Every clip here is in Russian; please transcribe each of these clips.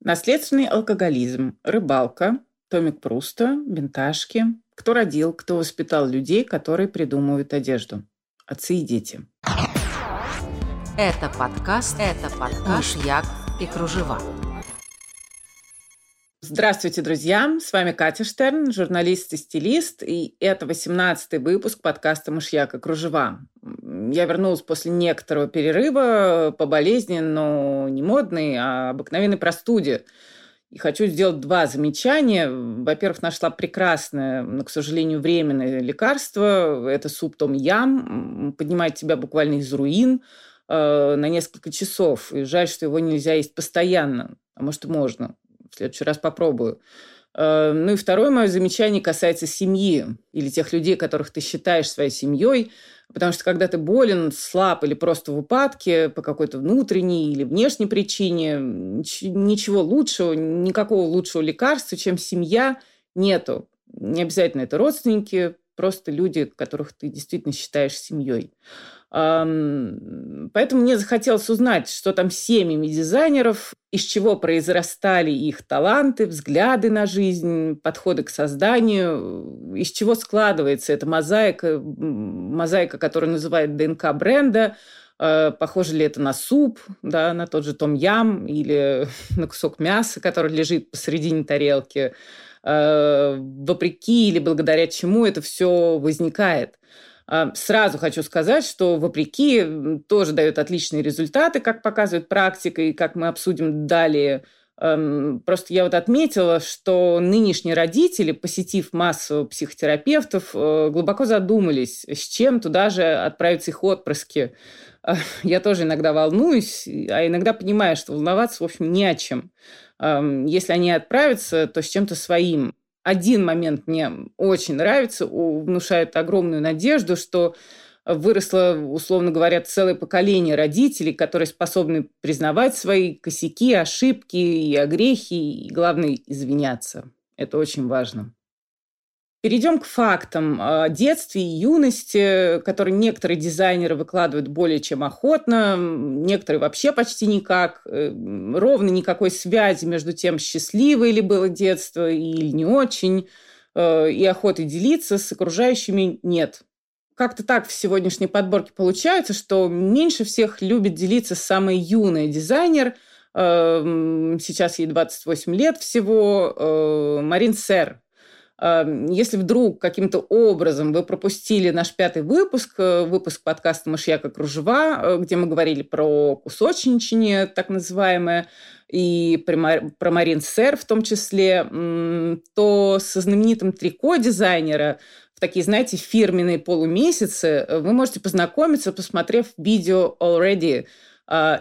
Наследственный алкоголизм, рыбалка, томик Пруста, винтажки. Кто родил, кто воспитал людей, которые придумывают одежду. Отцы и дети. Это подкаст, это подкаст «Мышьяк и кружева». Здравствуйте, друзья! С вами Катя Штерн, журналист и стилист, и это 18-й выпуск подкаста «Мышьяк и кружева». Я вернулась после некоторого перерыва по болезни, но не модной, а обыкновенной простуде. И хочу сделать два замечания. Во-первых, нашла прекрасное, но, к сожалению, временное лекарство. Это суп Том Ям. Поднимает тебя буквально из руин э, на несколько часов. И жаль, что его нельзя есть постоянно. А может, и можно. В следующий раз попробую. Э, ну и второе мое замечание касается семьи или тех людей, которых ты считаешь своей семьей. Потому что когда ты болен, слаб или просто в упадке по какой-то внутренней или внешней причине, ничего лучшего, никакого лучшего лекарства, чем семья, нету. Не обязательно это родственники, просто люди, которых ты действительно считаешь семьей. Поэтому мне захотелось узнать, что там с семьями дизайнеров, из чего произрастали их таланты, взгляды на жизнь, подходы к созданию, из чего складывается эта мозаика, мозаика, которую называют ДНК бренда, э, Похоже ли это на суп, да, на тот же том ям или на кусок мяса, который лежит посередине тарелки, э, вопреки или благодаря чему это все возникает. А, сразу хочу сказать, что вопреки тоже дает отличные результаты, как показывает практика и как мы обсудим далее. Просто я вот отметила, что нынешние родители, посетив массу психотерапевтов, э, глубоко задумались, с чем туда же отправятся их отпрыски. А, я тоже иногда волнуюсь, а иногда понимаю, что волноваться, в общем, не о чем. Если они отправятся, то с чем-то своим один момент мне очень нравится, внушает огромную надежду, что выросло, условно говоря, целое поколение родителей, которые способны признавать свои косяки, ошибки и огрехи, и, главное, извиняться. Это очень важно. Перейдем к фактам о детстве и юности, которые некоторые дизайнеры выкладывают более чем охотно, некоторые вообще почти никак. Э, ровно никакой связи между тем, счастливое ли было детство или не очень, э, и охоты делиться с окружающими нет. Как-то так в сегодняшней подборке получается, что меньше всех любит делиться самый юный дизайнер. Э, сейчас ей 28 лет всего. Марин Сер, если вдруг каким-то образом вы пропустили наш пятый выпуск, э, выпуск подкаста «Мышьяка кружева», э, где мы говорили про кусочничание, так называемое, и про Марин Сер в том числе, то со знаменитым трико дизайнера в такие, знаете, фирменные полумесяцы э, вы можете познакомиться, посмотрев видео «Already»,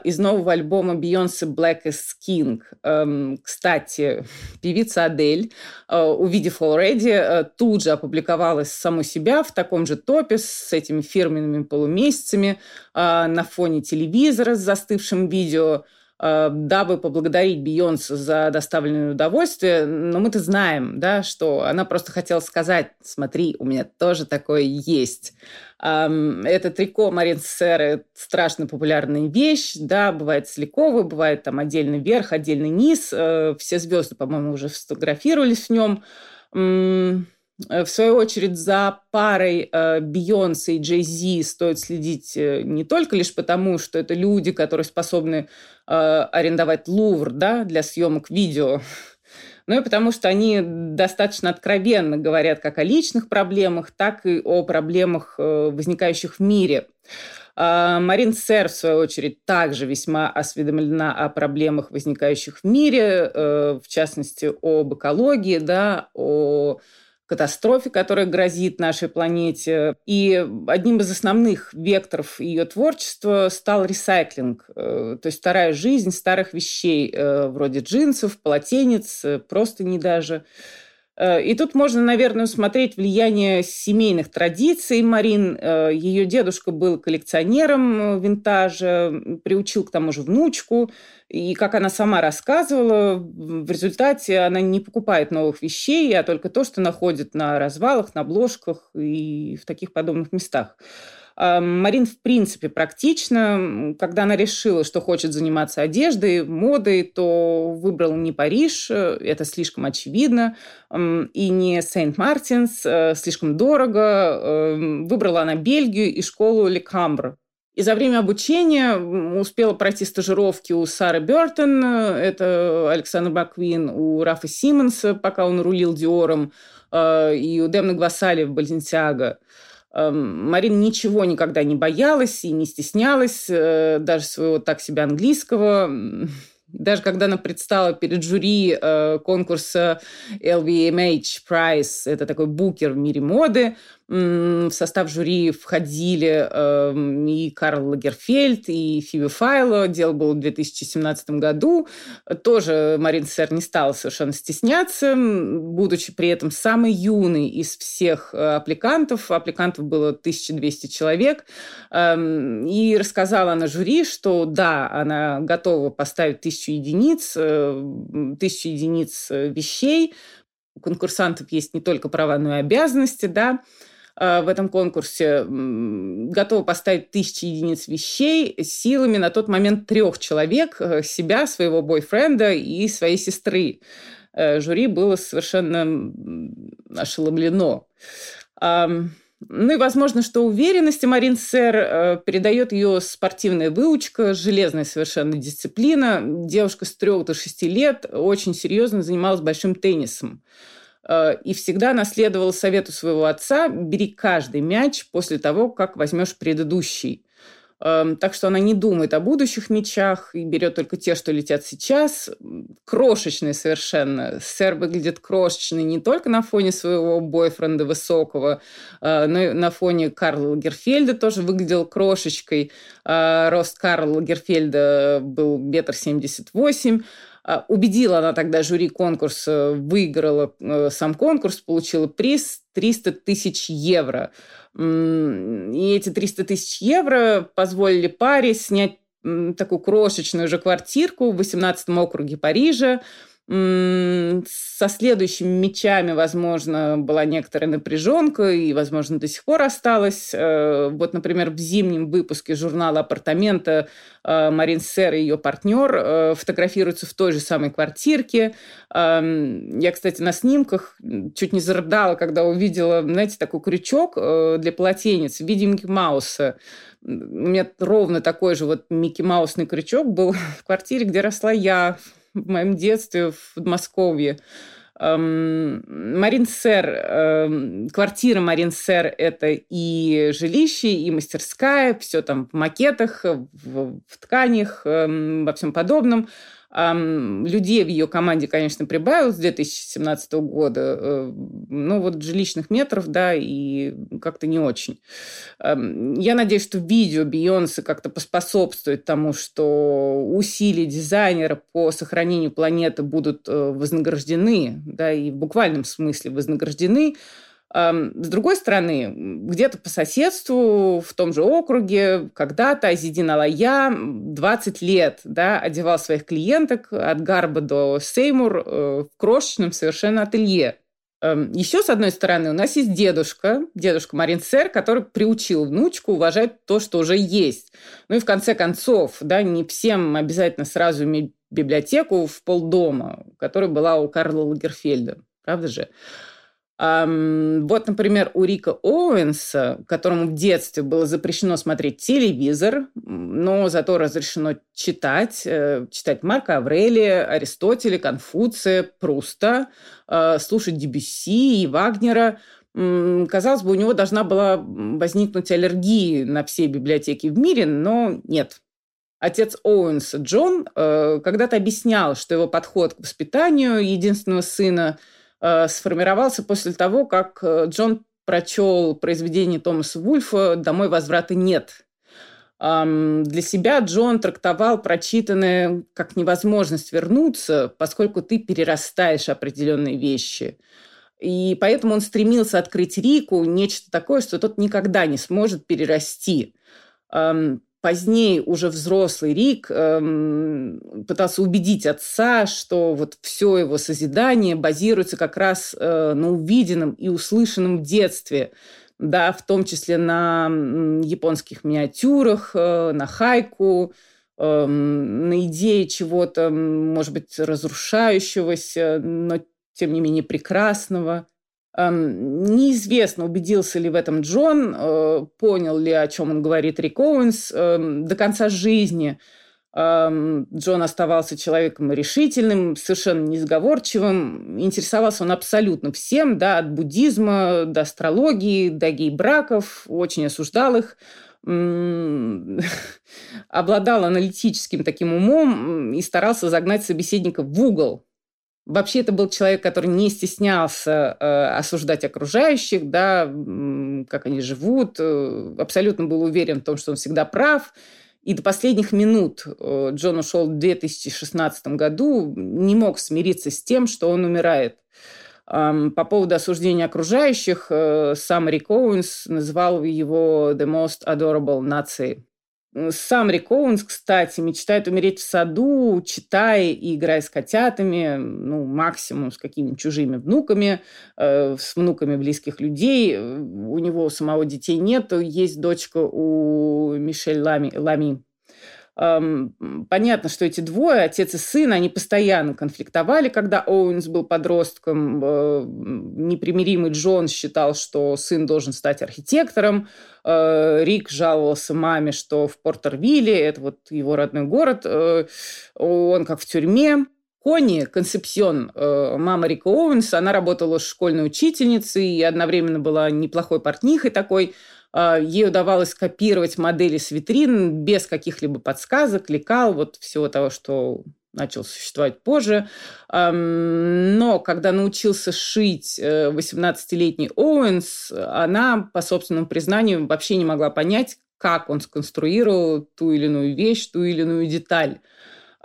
из нового альбома Beyoncé Black is King. Эм, кстати, певица Адель, э, увидев Already, э, тут же опубликовалась саму себя в таком же топе с этими фирменными полумесяцами а, на фоне телевизора с застывшим видео – дабы поблагодарить Бейонсе за доставленное удовольствие. Но мы-то знаем, да, что она просто хотела сказать, смотри, у меня тоже такое есть. Это трико Марин Сера страшно популярная вещь, да, бывает сликовый, бывает там отдельный верх, отдельный низ. Э, все звезды, по-моему, уже сфотографировались в нем. Э, в свою очередь, за парой Бейонсе и Джей Зи стоит следить не только лишь потому, что это люди, которые способны Э, арендовать Лувр да, для съемок видео. Ну и потому что они достаточно откровенно говорят как о личных проблемах, так и о проблемах, э, возникающих в мире. А Марин Сер, в свою очередь, также весьма осведомлена о проблемах, возникающих в мире, э, в частности, об экологии, да, о катастрофе, которая грозит нашей планете. И одним из основных векторов ее творчества стал ресайклинг, э, то есть вторая жизнь старых вещей, э, вроде джинсов, полотенец, э, просто не даже. И тут можно, наверное, усмотреть влияние семейных традиций Марин. Ее дедушка был коллекционером винтажа, приучил к тому же внучку – и как она сама рассказывала, в результате она не покупает новых вещей, а только то, что находит на развалах, на обложках и в таких подобных местах. Марин, в принципе, практично. Когда она решила, что хочет заниматься одеждой, модой, то выбрала не Париж, это слишком очевидно, и не Сент-Мартинс, слишком дорого. Выбрала она Бельгию и школу Лекамбр и за время обучения успела пройти стажировки у Сары Бертон, это Александр Баквин, у Рафа Симмонса, пока он рулил Диором, э, и у Демна Гвасали в Бальзенсиаго. Эм, Марина ничего никогда не боялась и не стеснялась, э, даже своего так себя английского. Даже когда она предстала перед жюри э, конкурса LVMH Prize, это такой букер в мире моды, в состав жюри входили э, и Карл Лагерфельд, и Фиби Файло. Дело было в 2017 году. Тоже Марин Сер не стала совершенно стесняться, будучи при этом самой юной из всех э, аппликантов. Аппликантов было 1200 человек. Э, и рассказала на жюри, что да, она готова поставить тысячу единиц, э, тысячу единиц э, вещей. У конкурсантов есть не только права, но и обязанности, да. Э, в этом конкурсе готова поставить тысячи единиц вещей силами на тот момент трех человек, э, себя, своего бойфренда и своей сестры. Э, жюри было совершенно ошеломлено. Ну и возможно, что уверенности Марин Сэр передает ее спортивная выучка, железная совершенно дисциплина. Девушка с трех до шести лет очень серьезно занималась большим теннисом. Э, и всегда наследовал совету своего отца «бери каждый мяч после того, как возьмешь предыдущий». Эм, так что она не думает о будущих мячах и берет только те, что летят сейчас. Крошечный совершенно. Сэр выглядит крошечный не только на фоне своего бойфренда высокого, э, но и на фоне Карла Герфельда тоже выглядел крошечкой. Э, рост Карла Герфельда был метр семьдесят восемь. А, убедила она тогда жюри конкурса, выиграла э, сам конкурс, получила приз 300 тысяч евро. И эти 300 тысяч евро позволили паре снять такую крошечную же квартирку в 18 округе Парижа, со следующими мечами, возможно, была некоторая напряженка и, возможно, до сих пор осталась. Э, вот, например, в зимнем выпуске журнала «Апартамента» э, Марин Сер и ее партнер э, фотографируются в той же самой квартирке. Я, кстати, на снимках чуть не зарыдала, когда увидела, знаете, такой крючок для полотенец в виде Микки Мауса. У меня ровно такой же вот Микки Маусный крючок был в квартире, где росла я в моем детстве в Подмосковье. Марин Сэр, эм, квартира Марин Сэр – это и жилище, и мастерская, все там в макетах, в, в тканях, эм, во всем подобном. Людей в ее команде, конечно, прибавилось с 2017 года. Э, ну, вот жилищных метров, да, и как-то не очень. Я надеюсь, что видео Бейонсе как-то поспособствует тому, что усилия дизайнера по сохранению планеты будут э, вознаграждены, да, и в буквальном смысле вознаграждены, с другой стороны, где-то по соседству, в том же округе, когда-то Азидин Алая 20 лет да, одевал своих клиенток от Гарба до Сеймур э, в крошечном совершенно ателье. Еще, с одной стороны, у нас есть дедушка, дедушка Марин Сер, который приучил внучку уважать то, что уже есть. Ну и в конце концов, да, не всем обязательно сразу иметь библиотеку в полдома, которая была у Карла Лагерфельда. Правда же? Вот, например, у Рика Оуэнса, которому в детстве было запрещено смотреть телевизор, но зато разрешено читать, э, читать Марка Аврелия, Аристотеля, Конфуция, Пруста, э, слушать Дебюсси и Вагнера. Казалось бы, у него должна была возникнуть аллергия на все библиотеки в мире, но нет. Отец Оуэнса, Джон, э, когда-то объяснял, что его подход к воспитанию единственного сына – сформировался после того, как э, Джон прочел произведение Томаса Вульфа «Домой возврата нет». Для себя Джон трактовал прочитанное как невозможность вернуться, поскольку ты перерастаешь определенные вещи. И поэтому он стремился открыть Рику нечто такое, что тот никогда не сможет перерасти позднее уже взрослый Рик эм, пытался убедить отца, что вот все его созидание базируется как раз э, на увиденном и услышанном детстве. да, в том числе на японских миниатюрах, э, на хайку, эм, на идее чего-то, может быть, разрушающегося, но тем не менее прекрасного. Эм, неизвестно, убедился ли в этом Джон, э, понял ли, о чем он говорит Рик Оуэнс эм, до конца жизни – Джон оставался человеком решительным, совершенно несговорчивым. Интересовался он абсолютно всем, да, от буддизма до астрологии, до гей-браков, очень осуждал их обладал аналитическим таким умом и старался загнать собеседника в угол. Вообще это был человек, который не стеснялся э, осуждать окружающих, да, как они живут, э, абсолютно был уверен в том, что он всегда прав, и до последних минут э, Джон ушел в 2016 году, не мог смириться с тем, что он умирает. По поводу осуждения окружающих, э, сам Рик Оуэнс называл его «the most adorable Nazi». Сам Рик Оуэнс, кстати, мечтает умереть в саду, читая и играя с котятами, ну, максимум с какими-нибудь чужими внуками, э, с внуками близких людей. У него самого детей нет, есть дочка у Мишель Лами, Лами Понятно, что эти двое, отец и сын, они постоянно конфликтовали, когда Оуэнс был подростком. Э, непримиримый Джон считал, что сын должен стать архитектором. Э, Рик жаловался маме, что в Портервилле, это вот его родной город, э, он как в тюрьме. Кони Концепсион, мама Рика Оуэнса, она работала школьной учительницей и одновременно была неплохой портнихой такой – ей удавалось копировать модели с витрин без каких-либо подсказок, лекал, вот всего того, что начал существовать позже. Но когда научился шить 18-летний э, Оуэнс, она, по собственному признанию, вообще не могла понять, как он сконструировал ту или иную вещь, ту или иную деталь.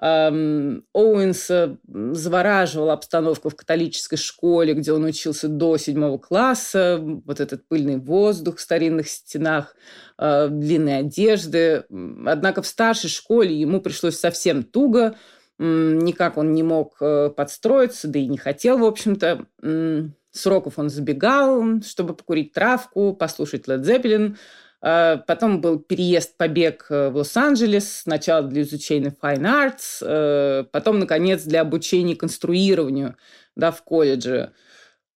Оуэнса завораживала обстановка в католической школе, где он учился до седьмого класса, вот этот пыльный воздух в старинных стенах, а, длинные одежды. Однако в старшей школе ему пришлось совсем туго, никак он не мог э, подстроиться, да и не хотел, в общем-то. Сроков он забегал, чтобы покурить травку, послушать Led Zeppelin – Э, потом был переезд, побег э, в Лос-Анджелес, сначала для изучения Fine Arts, э, потом, наконец, для обучения конструированию да, в колледже.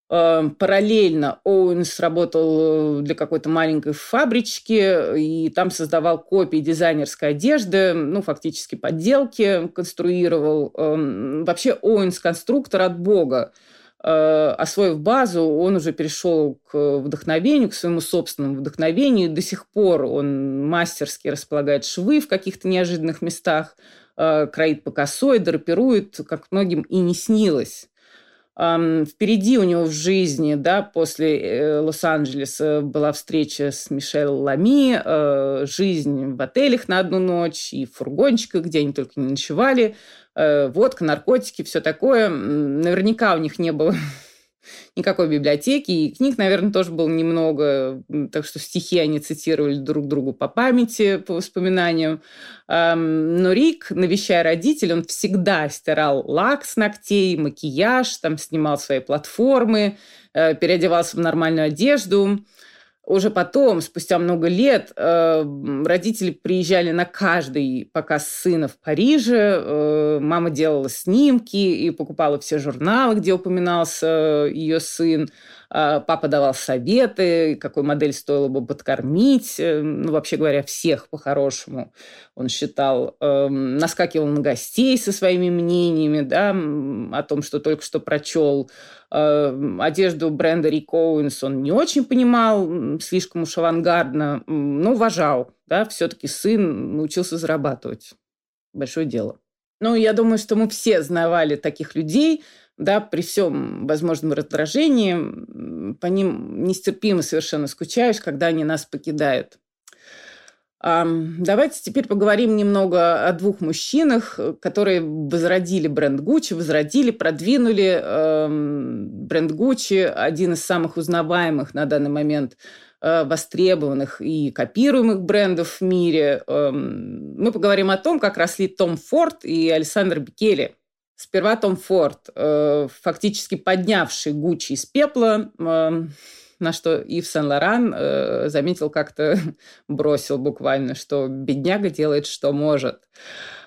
Параллельно Оуэнс работал для какой-то маленькой фабрички и там создавал копии дизайнерской одежды, ну, фактически подделки конструировал. Эм, вообще Оуэнс конструктор от бога. Э, освоив базу, он уже перешел к вдохновению, к своему собственному вдохновению. До сих пор он мастерски располагает швы в каких-то неожиданных местах, э, кроит по косой, драпирует, как многим и не снилось. Впереди у него в жизни, да, после э, Лос-Анджелеса была встреча с Мишель Лами, жизнь в отелях на одну ночь и в фургончиках, где они только не ночевали, водка, наркотики, все такое. Наверняка у них не было никакой библиотеки, и книг, наверное, тоже было немного, так что стихи они цитировали друг другу по памяти, по воспоминаниям. Но Рик, навещая родителей, он всегда стирал лак с ногтей, макияж, там снимал свои платформы, э, переодевался в нормальную одежду уже потом, спустя много лет, э, родители приезжали на каждый показ сына в Париже. Э, мама делала снимки и покупала все журналы, где упоминался ее сын. А, папа давал советы, какой модель стоило бы подкормить. Э, ну, вообще говоря, всех по-хорошему. Он считал, эм, наскакивал на гостей со своими мнениями да, о том, что только что прочел. Эм, одежду бренда Рик Оуэнс он не очень понимал, слишком уж авангардно, но уважал. Да, все-таки сын научился зарабатывать. Большое дело. Ну, я думаю, что мы все знавали таких людей, да, при всем возможном раздражении, по ним нестерпимо совершенно скучаешь, когда они нас покидают. Давайте теперь поговорим немного о двух мужчинах, которые возродили бренд Гуччи, возродили, продвинули бренд Гуччи, один из самых узнаваемых на данный момент э, востребованных и копируемых брендов в мире. Мы поговорим о том, как росли Том Форд и Александр Бикели. Сперва Том Форд, э, фактически поднявший Гуччи из пепла, на что Ив Сен-Лоран э, заметил как-то, бросил буквально, что бедняга делает, что может.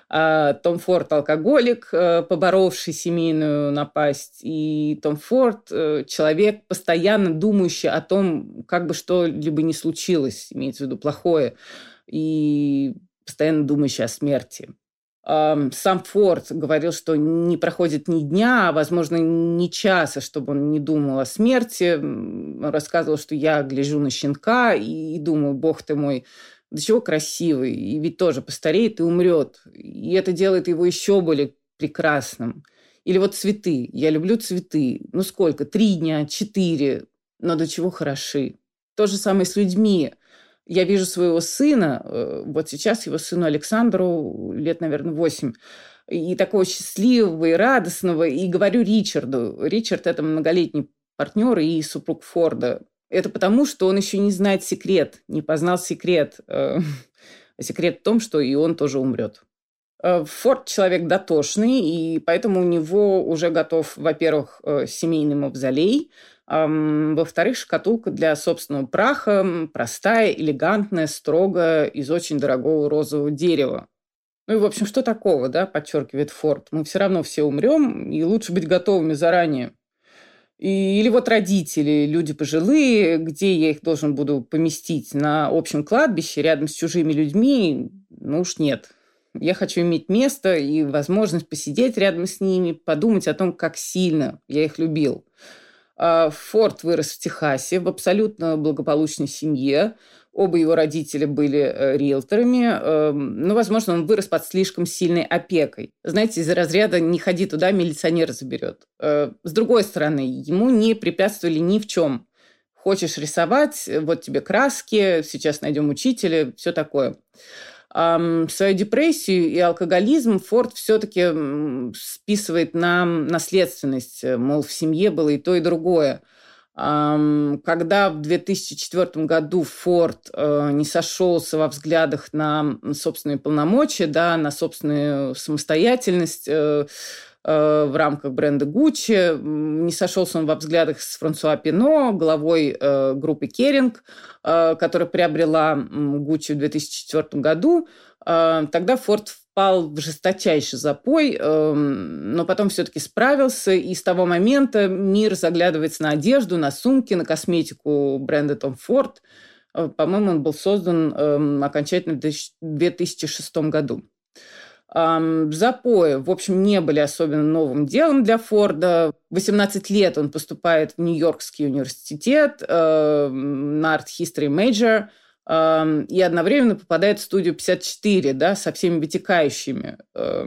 А Том Форд – алкоголик, э, поборовший семейную напасть, и Том Форд – человек, постоянно думающий о том, как бы что-либо ни случилось, имеется в виду плохое, и постоянно думающий о смерти. Сам Форд говорил, что не проходит ни дня, а, возможно, ни часа, чтобы он не думал о смерти. Рассказывал, что я гляжу на щенка и думаю, бог ты мой, до чего красивый, и ведь тоже постареет и умрет. И это делает его еще более прекрасным. Или вот цветы. Я люблю цветы. Ну сколько? Три дня, четыре. Но до чего хороши. То же самое с людьми. Я вижу своего сына, э, вот сейчас его сыну Александру лет, наверное, восемь, и такого счастливого и радостного, и говорю Ричарду. Ричард – это многолетний партнер и супруг Форда. Это потому, что он еще не знает секрет, не познал секрет. Э, секрет в том, что и он тоже умрет. Э, Форд человек дотошный, и поэтому у него уже готов, во-первых, семейный мавзолей, во-вторых, шкатулка для собственного праха простая, элегантная, строгая, из очень дорогого розового дерева. Ну и, в общем, что такого, да, подчеркивает Форд. Мы все равно все умрем, и лучше быть готовыми заранее. Или вот родители, люди пожилые, где я их должен буду поместить? На общем кладбище рядом с чужими людьми? Ну уж нет. Я хочу иметь место и возможность посидеть рядом с ними, подумать о том, как сильно я их любил. А, Форд вырос в Техасе в абсолютно благополучной семье. Оба его родителя были э, риэлторами. Эм, ну, возможно, он вырос под слишком сильной опекой. Знаете, из-за разряда «не ходи туда, милиционер заберет». Э, с другой стороны, ему не препятствовали ни в чем. Хочешь рисовать, вот тебе краски, сейчас найдем учителя, все такое свою депрессию и алкоголизм Форд все-таки списывает на наследственность. Мол, в семье было и то, и другое. Когда в 2004 году Форд э, не сошелся во взглядах на собственные полномочия, да, на собственную самостоятельность, э, Э, в рамках бренда Гуччи. Не сошелся он во взглядах с Франсуа Пино, главой э, группы Керинг, э, которая приобрела Гуччи в 2004 году. Тогда Форд впал в жесточайший запой, но потом все-таки справился, и с того момента мир заглядывается на одежду, на сумки, на косметику бренда Том Форд. По-моему, он был создан окончательно в 2006 году. Запои, в общем, не были особенно новым делом для Форда. 18 лет он поступает в Нью-Йоркский университет э, на Art History Major и одновременно попадает в студию 54, да, со всеми вытекающими. Э,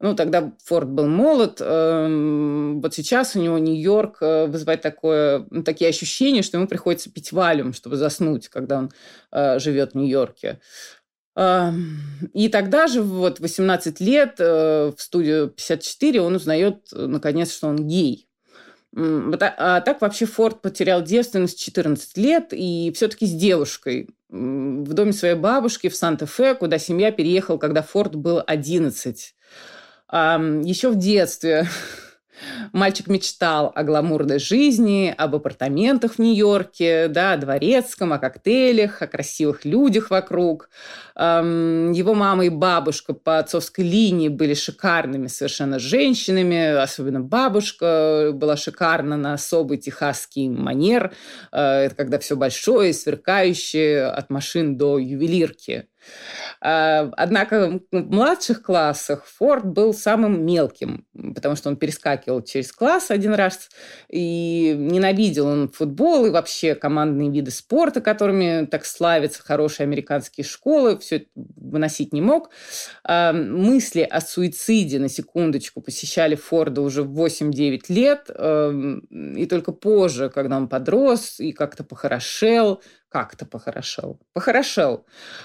ну, тогда Форд был молод. Вот сейчас у него Нью-Йорк э, вызывает такое, такие ощущения, что ему приходится пить валюм, чтобы заснуть, когда он э, живет в Нью-Йорке. И тогда же, вот 18 лет, э, в студию 54, он узнает, э, наконец, что он гей. А, а так вообще Форд потерял девственность 14 лет и все-таки с девушкой в доме своей бабушки в Санта-Фе, куда семья переехала, когда Форд был 11. Еще в детстве Мальчик мечтал о гламурной жизни, об апартаментах в Нью-Йорке, да, о дворецком, о коктейлях, о красивых людях вокруг. Его мама и бабушка по отцовской линии были шикарными совершенно женщинами, особенно бабушка была шикарна на особый техасский манер. Э, это когда все большое, сверкающее, от машин до ювелирки. А, однако в младших классах Форд был самым мелким, потому что он перескакивал через класс один раз, и ненавидел он футбол и вообще командные виды спорта, которыми так славятся хорошие американские школы, все выносить не мог. А, мысли о суициде, на секундочку, посещали Форда уже в 8-9 лет, и только позже, когда он подрос и как-то похорошел, как-то похорошел. Похорошел.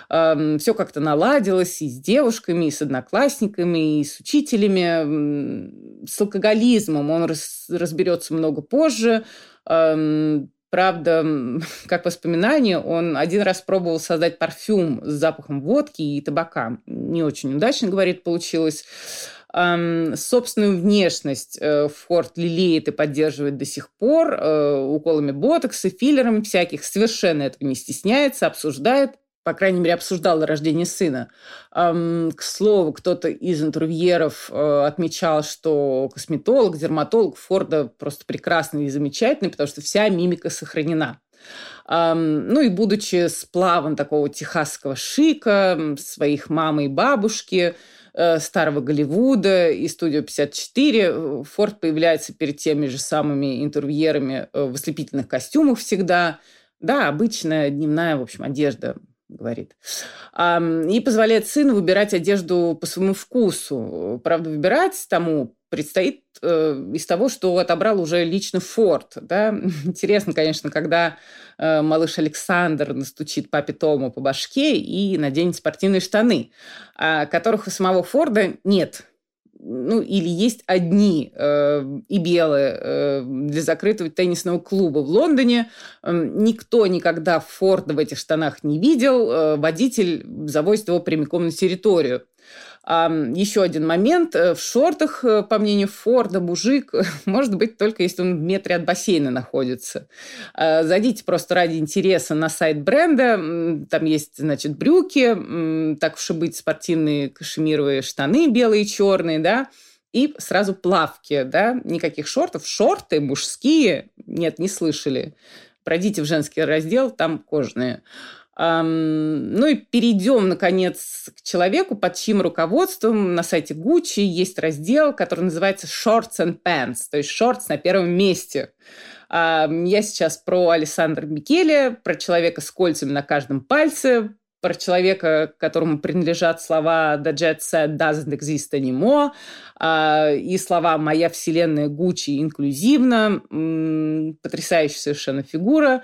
Эм, все как-то наладилось и с девушками, и с одноклассниками, и с учителями. С алкоголизмом он раз, разберется много позже. Эм, Правда, как воспоминание, он один раз пробовал создать парфюм с запахом водки и табака. Не очень удачно, говорит, получилось. Собственную внешность э, Форд лелеет и поддерживает до сих пор э, уколами ботокса, филлерами всяких. Совершенно этого не стесняется, обсуждает по крайней мере, обсуждал рождение сына. К слову, кто-то из интервьюеров э, отмечал, что косметолог, дерматолог Форда просто прекрасный и замечательный, потому что вся мимика сохранена. Ну и будучи сплавом такого техасского шика, своих мамы и бабушки, э, старого Голливуда и студию 54, Форд появляется перед теми же самыми интервьюерами э, в ослепительных костюмах всегда. Да, обычная дневная, в общем, одежда говорит. И позволяет сыну выбирать одежду по своему вкусу. Правда, выбирать тому предстоит э, из того, что отобрал уже лично Форд. Да? Интересно, конечно, когда э, малыш Александр настучит папе Тому по башке и наденет спортивные штаны, а которых у самого Форда нет ну, или есть одни э, и белые э, для закрытого теннисного клуба в Лондоне. Э, никто никогда Форда в этих штанах не видел. Э, водитель завозит его прямиком на территорию. Еще один момент. Э, в шортах, э, по мнению Форда, мужик может быть только если он в метре от бассейна находится. Зайдите просто ради интереса на сайт бренда. Там есть, значит, брюки, так уж и быть, спортивные кашемировые штаны белые и черные, да, и сразу плавки, да, никаких шортов. Шорты мужские, нет, не слышали. Пройдите в женский раздел, там кожаные. Ну и перейдем, наконец, к человеку, под чьим руководством на сайте Gucci есть раздел, который называется Shorts and Pants, то есть shorts на первом месте. Я сейчас про Александра Микеле, про человека с кольцами на каждом пальце, про человека, которому принадлежат слова «The jet set doesn't exist anymore», а, и слова «Моя вселенная Гуччи инклюзивна», потрясающая совершенно фигура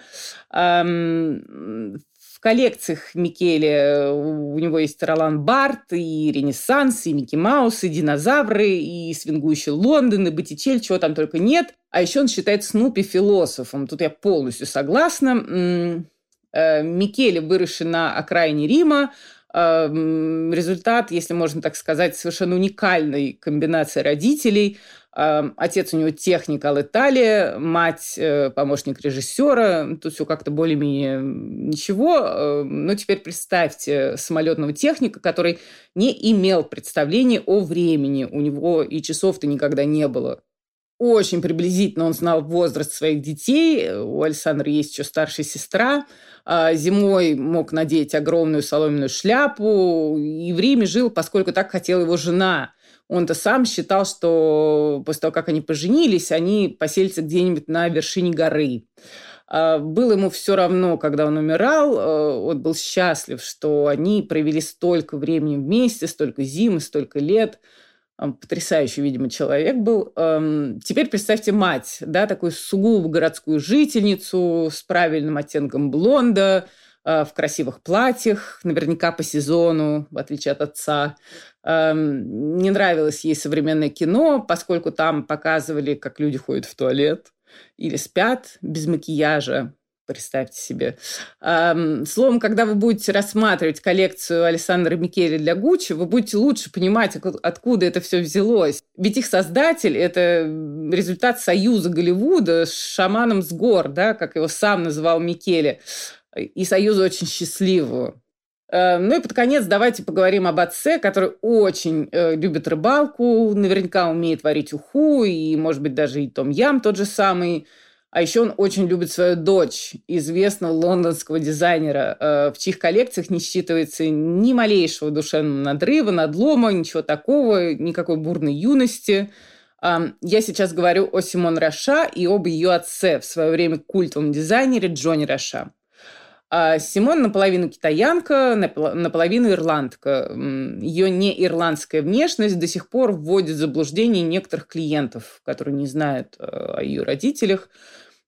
коллекциях Микеле э, у него есть Ролан Барт, и Ренессанс, и Микки Маус, и динозавры, и свингующий Лондон, и Боттичель, чего там только нет. А еще он считает Снупи философом. Тут я полностью согласна. Э, Микеле, выросший на окраине Рима, э, результат, если можно так сказать, совершенно уникальной комбинации родителей – Отец у него техник Ал-Италия, мать э, помощник режиссера. Тут все как-то более-менее ничего. Но теперь представьте самолетного техника, который не имел представления о времени. У него и часов-то никогда не было. Очень приблизительно он знал возраст своих детей. У Александра есть еще старшая сестра. А, зимой мог надеть огромную соломенную шляпу. И в Риме жил, поскольку так хотела его жена – он-то сам считал, что после того, как они поженились, они поселятся где-нибудь на вершине горы. А, было ему все равно, когда он умирал, а, он был счастлив, что они провели столько времени вместе, столько зимы, столько лет. А, потрясающий, видимо, человек был. Теперь представьте мать, да, такую сугубо городскую жительницу с правильным оттенком блонда, в красивых платьях, наверняка по сезону, в отличие от отца. Эм, не нравилось ей современное кино, поскольку там показывали, как люди ходят в туалет или спят без макияжа. Представьте себе. Эм, словом, когда вы будете рассматривать коллекцию Александра Микеле для Гуччи, вы будете лучше понимать, откуда это все взялось. Ведь их создатель – это результат союза Голливуда с шаманом с гор, да, как его сам называл Микеле. И союза очень счастливого. Э, ну и под конец давайте поговорим об отце, который очень э, любит рыбалку, наверняка умеет варить уху и, может быть, даже и том-ям тот же самый. А еще он очень любит свою дочь, известного лондонского дизайнера, э, в чьих коллекциях не считывается ни малейшего душевного надрыва, надлома, ничего такого, никакой бурной юности. Э, я сейчас говорю о Симон Роша и об ее отце, в свое время культовом дизайнере Джонни Роша. А Симон наполовину китаянка, наполовину ирландка. Ее не ирландская внешность до сих пор вводит в заблуждение некоторых клиентов, которые не знают э, о ее родителях.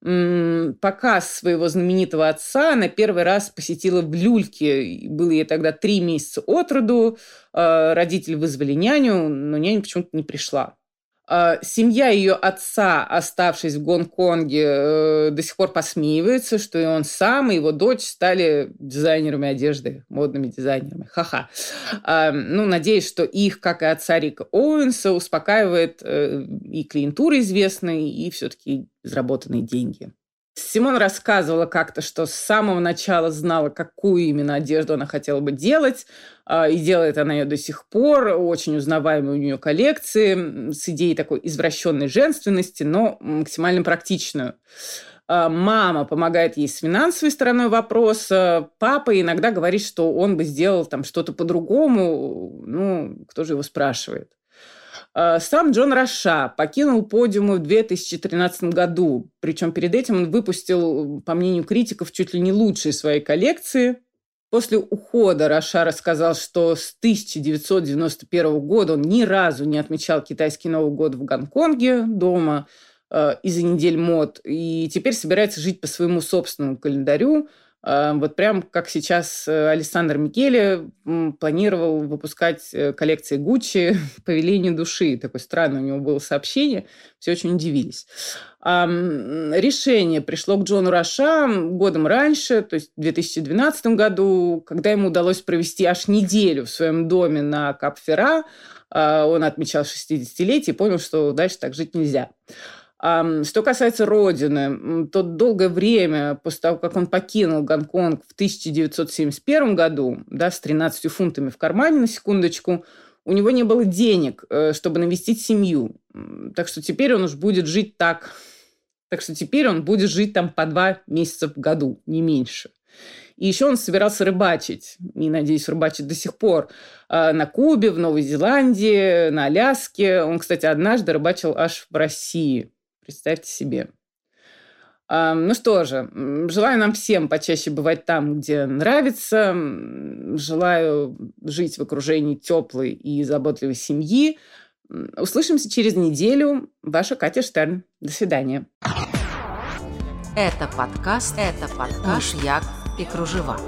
Показ своего знаменитого отца на первый раз посетила в люльке. Было ей тогда три месяца от роду. Э, родители вызвали няню, но няня почему-то не пришла. А, семья ее отца, оставшись в Гонконге, э, до сих пор посмеивается, что и он сам, и его дочь стали дизайнерами одежды, модными дизайнерами. Ха-ха. А, ну, надеюсь, что их, как и отца Рика Оуэнса, успокаивает э, и клиентура известная, и все-таки заработанные деньги. Симон рассказывала как-то, что с самого начала знала, какую именно одежду она хотела бы делать, а, и делает она ее до сих пор, очень узнаваемые у нее коллекции, с идеей такой извращенной женственности, но максимально практичную. А, мама помогает ей с финансовой стороной вопроса. Папа иногда говорит, что он бы сделал там что-то по-другому. Ну, кто же его спрашивает? А, сам Джон Роша покинул подиумы в 2013 году. Причем перед этим он выпустил, по мнению критиков, чуть ли не лучшие свои коллекции. После ухода Роша рассказал, что с 1991 года он ни разу не отмечал китайский Новый год в Гонконге дома э, из-за недель мод. И теперь собирается жить по своему собственному календарю – вот прям как сейчас э, Алессандро Микеле планировал выпускать э, коллекции Гуччи по велению души. Такое странное у него было сообщение. Все очень удивились. Решение пришло к Джону Раша годом раньше, то есть в 2012 году, когда ему удалось провести аж неделю в своем доме на Капфера. А, он отмечал 60-летие и понял, что дальше так жить нельзя. Что касается Родины, то долгое время после того, как он покинул Гонконг в 1971 году, да, с 13 фунтами в кармане, на секундочку, у него не было денег, э, чтобы навестить семью. Так что теперь он уж будет жить так. Так что теперь он будет жить там по два месяца в году, не меньше. И еще он собирался рыбачить, и, надеюсь, рыбачить до сих пор, а, на Кубе, в Новой Зеландии, на Аляске. Он, кстати, однажды рыбачил аж в России. Представьте себе. Ну что же, желаю нам всем почаще бывать там, где нравится. Желаю жить в окружении теплой и заботливой семьи. Услышимся через неделю. Ваша Катя Штерн. До свидания. Это подкаст, это подкаш, Як и Кружева.